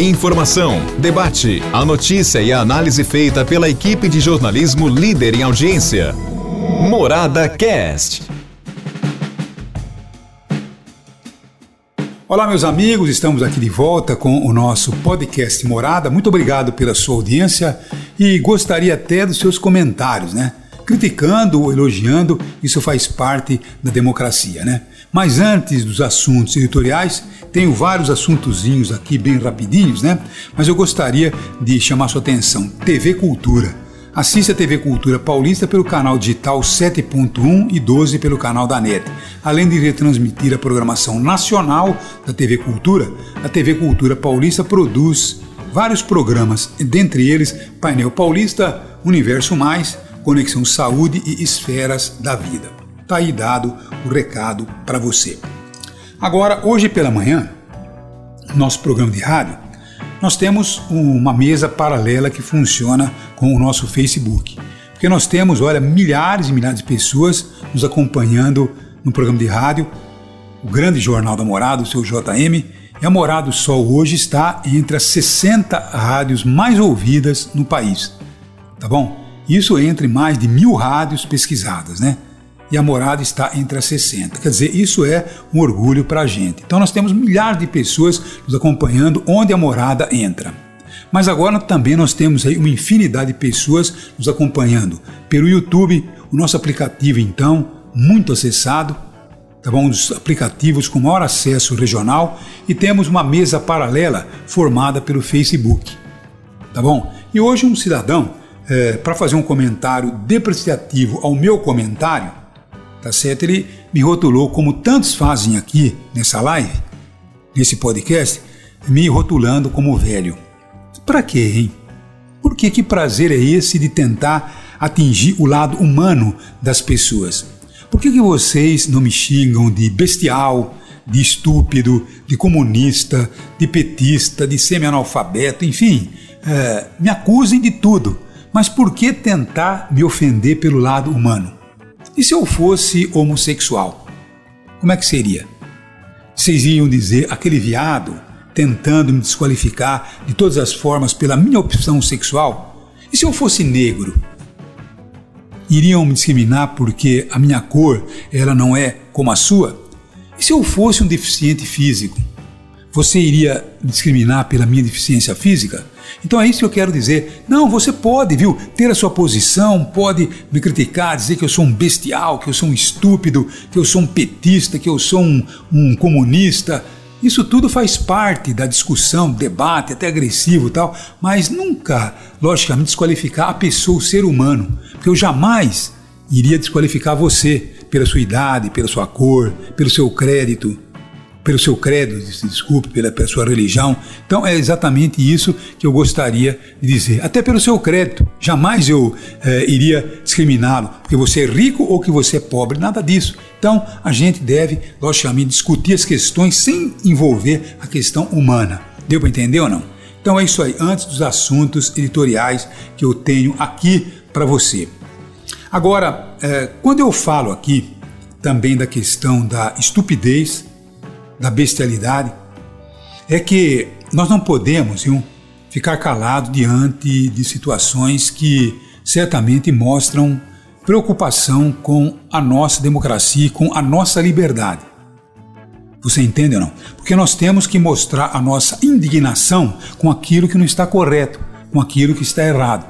Informação, debate, a notícia e a análise feita pela equipe de jornalismo líder em audiência. Morada Cast. Olá, meus amigos, estamos aqui de volta com o nosso podcast Morada. Muito obrigado pela sua audiência e gostaria até dos seus comentários, né? Criticando ou elogiando, isso faz parte da democracia, né? Mas antes dos assuntos editoriais, tenho vários assuntozinhos aqui bem rapidinhos, né? Mas eu gostaria de chamar sua atenção. TV Cultura. Assista a TV Cultura Paulista pelo canal digital 7.1 e 12 pelo canal da NET. Além de retransmitir a programação nacional da TV Cultura, a TV Cultura Paulista produz vários programas, dentre eles Painel Paulista, Universo Mais, Conexão Saúde e Esferas da Vida. Tá aí dado o recado para você. Agora, hoje pela manhã, nosso programa de rádio, nós temos uma mesa paralela que funciona com o nosso Facebook. Porque nós temos, olha, milhares e milhares de pessoas nos acompanhando no programa de rádio, o grande jornal da Morada, o seu JM, e a Morada do Sol hoje está entre as 60 rádios mais ouvidas no país. Tá bom? Isso entre mais de mil rádios pesquisadas, né? e a morada está entre as 60. Quer dizer, isso é um orgulho para a gente. Então nós temos milhares de pessoas nos acompanhando onde a morada entra. Mas agora também nós temos aí uma infinidade de pessoas nos acompanhando pelo YouTube, o nosso aplicativo então, muito acessado, tá bom? Um dos aplicativos com maior acesso regional e temos uma mesa paralela formada pelo Facebook, tá bom? E hoje um cidadão, é, para fazer um comentário depreciativo ao meu comentário, tá certo? Ele me rotulou, como tantos fazem aqui nessa live, nesse podcast, me rotulando como velho. Para quê, hein? Por que, que prazer é esse de tentar atingir o lado humano das pessoas? Por que, que vocês não me xingam de bestial, de estúpido, de comunista, de petista, de semi-analfabeto, enfim, é, me acusem de tudo. Mas por que tentar me ofender pelo lado humano? E se eu fosse homossexual? Como é que seria? Vocês iam dizer aquele viado tentando me desqualificar de todas as formas pela minha opção sexual? E se eu fosse negro? Iriam me discriminar porque a minha cor ela não é como a sua? E se eu fosse um deficiente físico? Você iria discriminar pela minha deficiência física? Então é isso que eu quero dizer. Não, você pode, viu, ter a sua posição, pode me criticar, dizer que eu sou um bestial, que eu sou um estúpido, que eu sou um petista, que eu sou um, um comunista. Isso tudo faz parte da discussão, debate, até agressivo e tal, mas nunca, logicamente, desqualificar a pessoa, o ser humano, porque eu jamais iria desqualificar você pela sua idade, pela sua cor, pelo seu crédito pelo seu credo, se desculpe, pela, pela sua religião. Então é exatamente isso que eu gostaria de dizer. Até pelo seu crédito. Jamais eu é, iria discriminá-lo, porque você é rico ou que você é pobre, nada disso. Então a gente deve, logicamente, discutir as questões sem envolver a questão humana. Deu para entender ou não? Então é isso aí, antes dos assuntos editoriais que eu tenho aqui para você. Agora, é, quando eu falo aqui também da questão da estupidez da bestialidade, é que nós não podemos viu, ficar calados diante de situações que certamente mostram preocupação com a nossa democracia e com a nossa liberdade. Você entende ou não? Porque nós temos que mostrar a nossa indignação com aquilo que não está correto, com aquilo que está errado,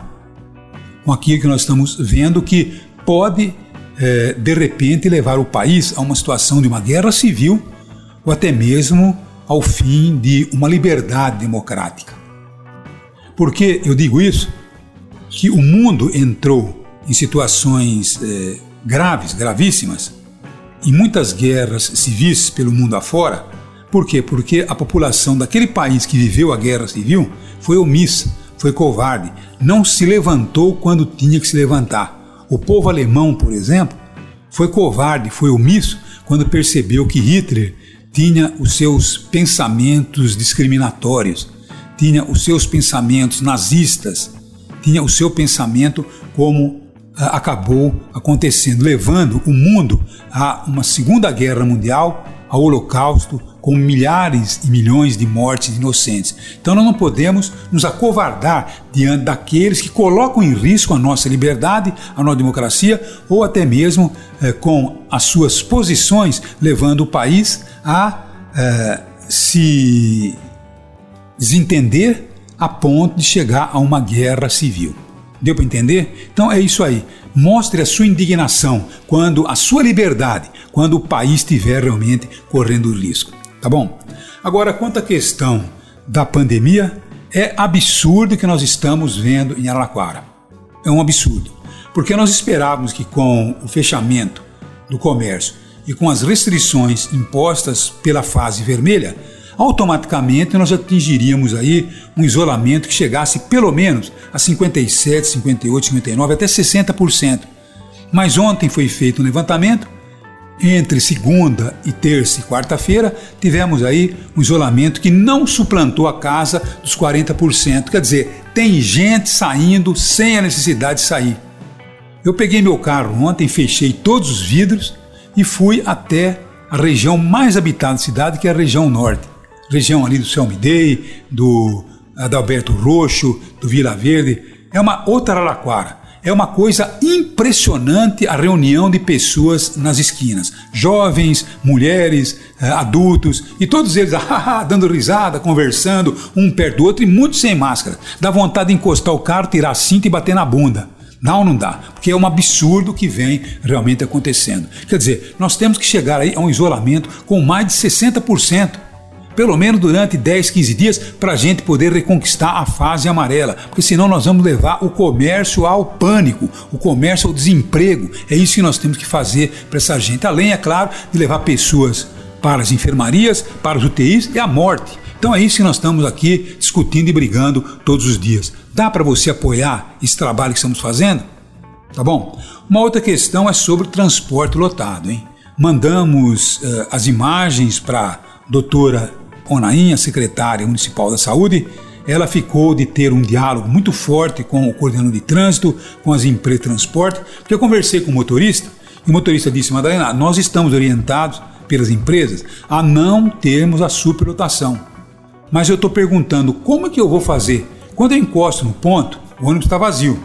com aquilo que nós estamos vendo que pode, é, de repente, levar o país a uma situação de uma guerra civil ou até mesmo ao fim de uma liberdade democrática. Por que eu digo isso? Que o mundo entrou em situações eh, graves, gravíssimas, em muitas guerras civis pelo mundo afora. Por quê? Porque a população daquele país que viveu a guerra civil foi omissa, foi covarde, não se levantou quando tinha que se levantar. O povo alemão, por exemplo, foi covarde, foi omisso quando percebeu que Hitler tinha os seus pensamentos discriminatórios, tinha os seus pensamentos nazistas, tinha o seu pensamento como ah, acabou acontecendo, levando o mundo a uma Segunda Guerra Mundial, ao Holocausto, com milhares e milhões de mortes inocentes. Então nós não podemos nos acovardar diante daqueles que colocam em risco a nossa liberdade, a nossa democracia, ou até mesmo eh, com as suas posições levando o país a eh, se desentender a ponto de chegar a uma guerra civil. Deu para entender? Então é isso aí. Mostre a sua indignação quando a sua liberdade, quando o país estiver realmente correndo risco. Tá bom? Agora, quanto à questão da pandemia, é absurdo que nós estamos vendo em Araraquara. É um absurdo. Porque nós esperávamos que com o fechamento do comércio e com as restrições impostas pela fase vermelha, automaticamente nós atingiríamos aí um isolamento que chegasse pelo menos a 57, 58, 59, até 60%. Mas ontem foi feito um levantamento, entre segunda e terça e quarta-feira, tivemos aí um isolamento que não suplantou a casa dos 40%. Quer dizer, tem gente saindo sem a necessidade de sair. Eu peguei meu carro ontem, fechei todos os vidros e fui até a região mais habitada da cidade, que é a região norte região ali do Selmidei, do Adalberto Roxo, do Vila Verde. É uma outra Araraquara. É uma coisa impressionante a reunião de pessoas nas esquinas. Jovens, mulheres, eh, adultos, e todos eles ah, dando risada, conversando, um perto do outro e muitos sem máscara. Dá vontade de encostar o carro, tirar a cinta e bater na bunda. Não, não dá, porque é um absurdo que vem realmente acontecendo. Quer dizer, nós temos que chegar aí a um isolamento com mais de 60% pelo menos durante 10, 15 dias, para a gente poder reconquistar a fase amarela, porque senão nós vamos levar o comércio ao pânico, o comércio ao desemprego. É isso que nós temos que fazer para essa gente, além, é claro, de levar pessoas para as enfermarias, para os UTIs e a morte. Então é isso que nós estamos aqui discutindo e brigando todos os dias. Dá para você apoiar esse trabalho que estamos fazendo? Tá bom? Uma outra questão é sobre transporte lotado, hein? Mandamos uh, as imagens para a doutora Onainha, secretária municipal da Saúde, ela ficou de ter um diálogo muito forte com o coordenador de trânsito, com as empresas de transporte, porque eu conversei com o motorista, e o motorista disse, Madalena, nós estamos orientados pelas empresas a não termos a superlotação. Mas eu estou perguntando, como é que eu vou fazer? Quando eu encosto no ponto, o ônibus está vazio.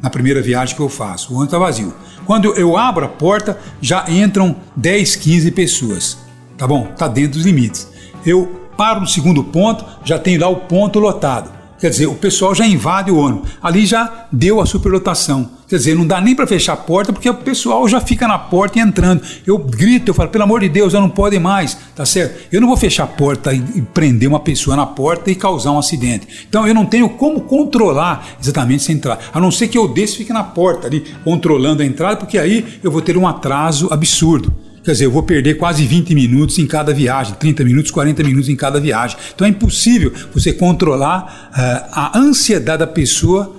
Na primeira viagem que eu faço, o ônibus está vazio. Quando eu abro a porta, já entram 10, 15 pessoas. Tá bom? Está dentro dos limites eu paro no segundo ponto, já tem lá o ponto lotado. Quer dizer, o pessoal já invade o ônibus. Ali já deu a superlotação. Quer dizer, não dá nem para fechar a porta porque o pessoal já fica na porta e entrando. Eu grito, eu falo, pelo amor de Deus, eu não pode mais, tá certo? Eu não vou fechar a porta e prender uma pessoa na porta e causar um acidente. Então eu não tenho como controlar exatamente essa entrada. A não ser que eu desça e fique na porta ali, controlando a entrada, porque aí eu vou ter um atraso absurdo. Quer dizer, eu vou perder quase 20 minutos em cada viagem, 30 minutos, 40 minutos em cada viagem. Então é impossível você controlar uh, a ansiedade da pessoa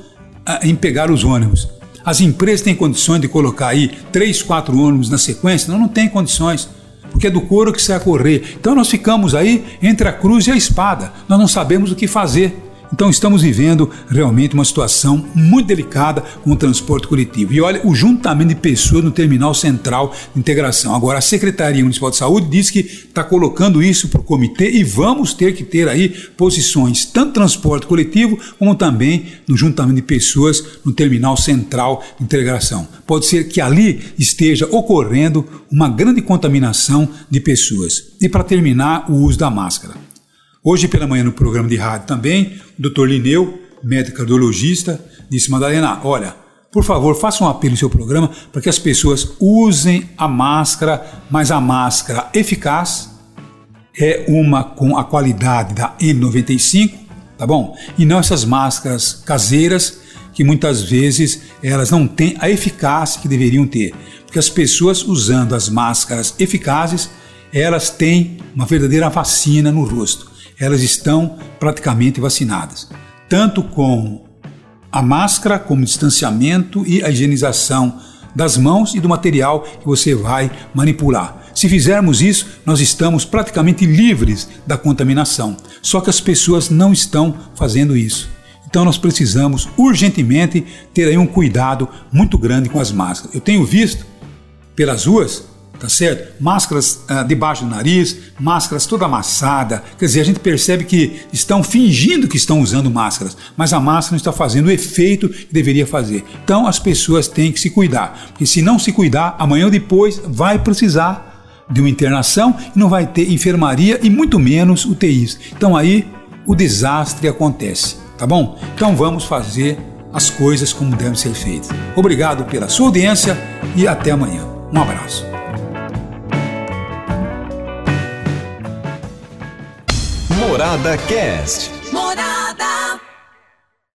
uh, em pegar os ônibus. As empresas têm condições de colocar aí três, quatro ônibus na sequência? Não, não tem condições porque é do couro que sai a correr. Então nós ficamos aí entre a cruz e a espada. Nós não sabemos o que fazer. Então estamos vivendo realmente uma situação muito delicada com o transporte coletivo. E olha, o juntamento de pessoas no terminal central de integração. Agora, a Secretaria Municipal de Saúde diz que está colocando isso para o comitê e vamos ter que ter aí posições, tanto transporte coletivo, como também no juntamento de pessoas no terminal central de integração. Pode ser que ali esteja ocorrendo uma grande contaminação de pessoas. E para terminar, o uso da máscara. Hoje pela manhã no programa de rádio também, o Dr. Lineu, médico cardiologista, disse: Madalena, olha, por favor, faça um apelo no seu programa para que as pessoas usem a máscara, mas a máscara eficaz é uma com a qualidade da N95, tá bom? E não essas máscaras caseiras que muitas vezes elas não têm a eficácia que deveriam ter. Porque as pessoas usando as máscaras eficazes, elas têm uma verdadeira vacina no rosto elas estão praticamente vacinadas, tanto com a máscara, como distanciamento e a higienização das mãos e do material que você vai manipular. Se fizermos isso, nós estamos praticamente livres da contaminação. Só que as pessoas não estão fazendo isso. Então nós precisamos urgentemente ter aí um cuidado muito grande com as máscaras. Eu tenho visto pelas ruas tá certo? Máscaras ah, debaixo do nariz, máscaras toda amassada. Quer dizer, a gente percebe que estão fingindo que estão usando máscaras, mas a máscara não está fazendo o efeito que deveria fazer. Então as pessoas têm que se cuidar, porque se não se cuidar, amanhã ou depois vai precisar de uma internação e não vai ter enfermaria e muito menos UTIs. Então aí o desastre acontece, tá bom? Então vamos fazer as coisas como devem ser feitas. Obrigado pela sua audiência e até amanhã. Um abraço. Morada Cast. Morada.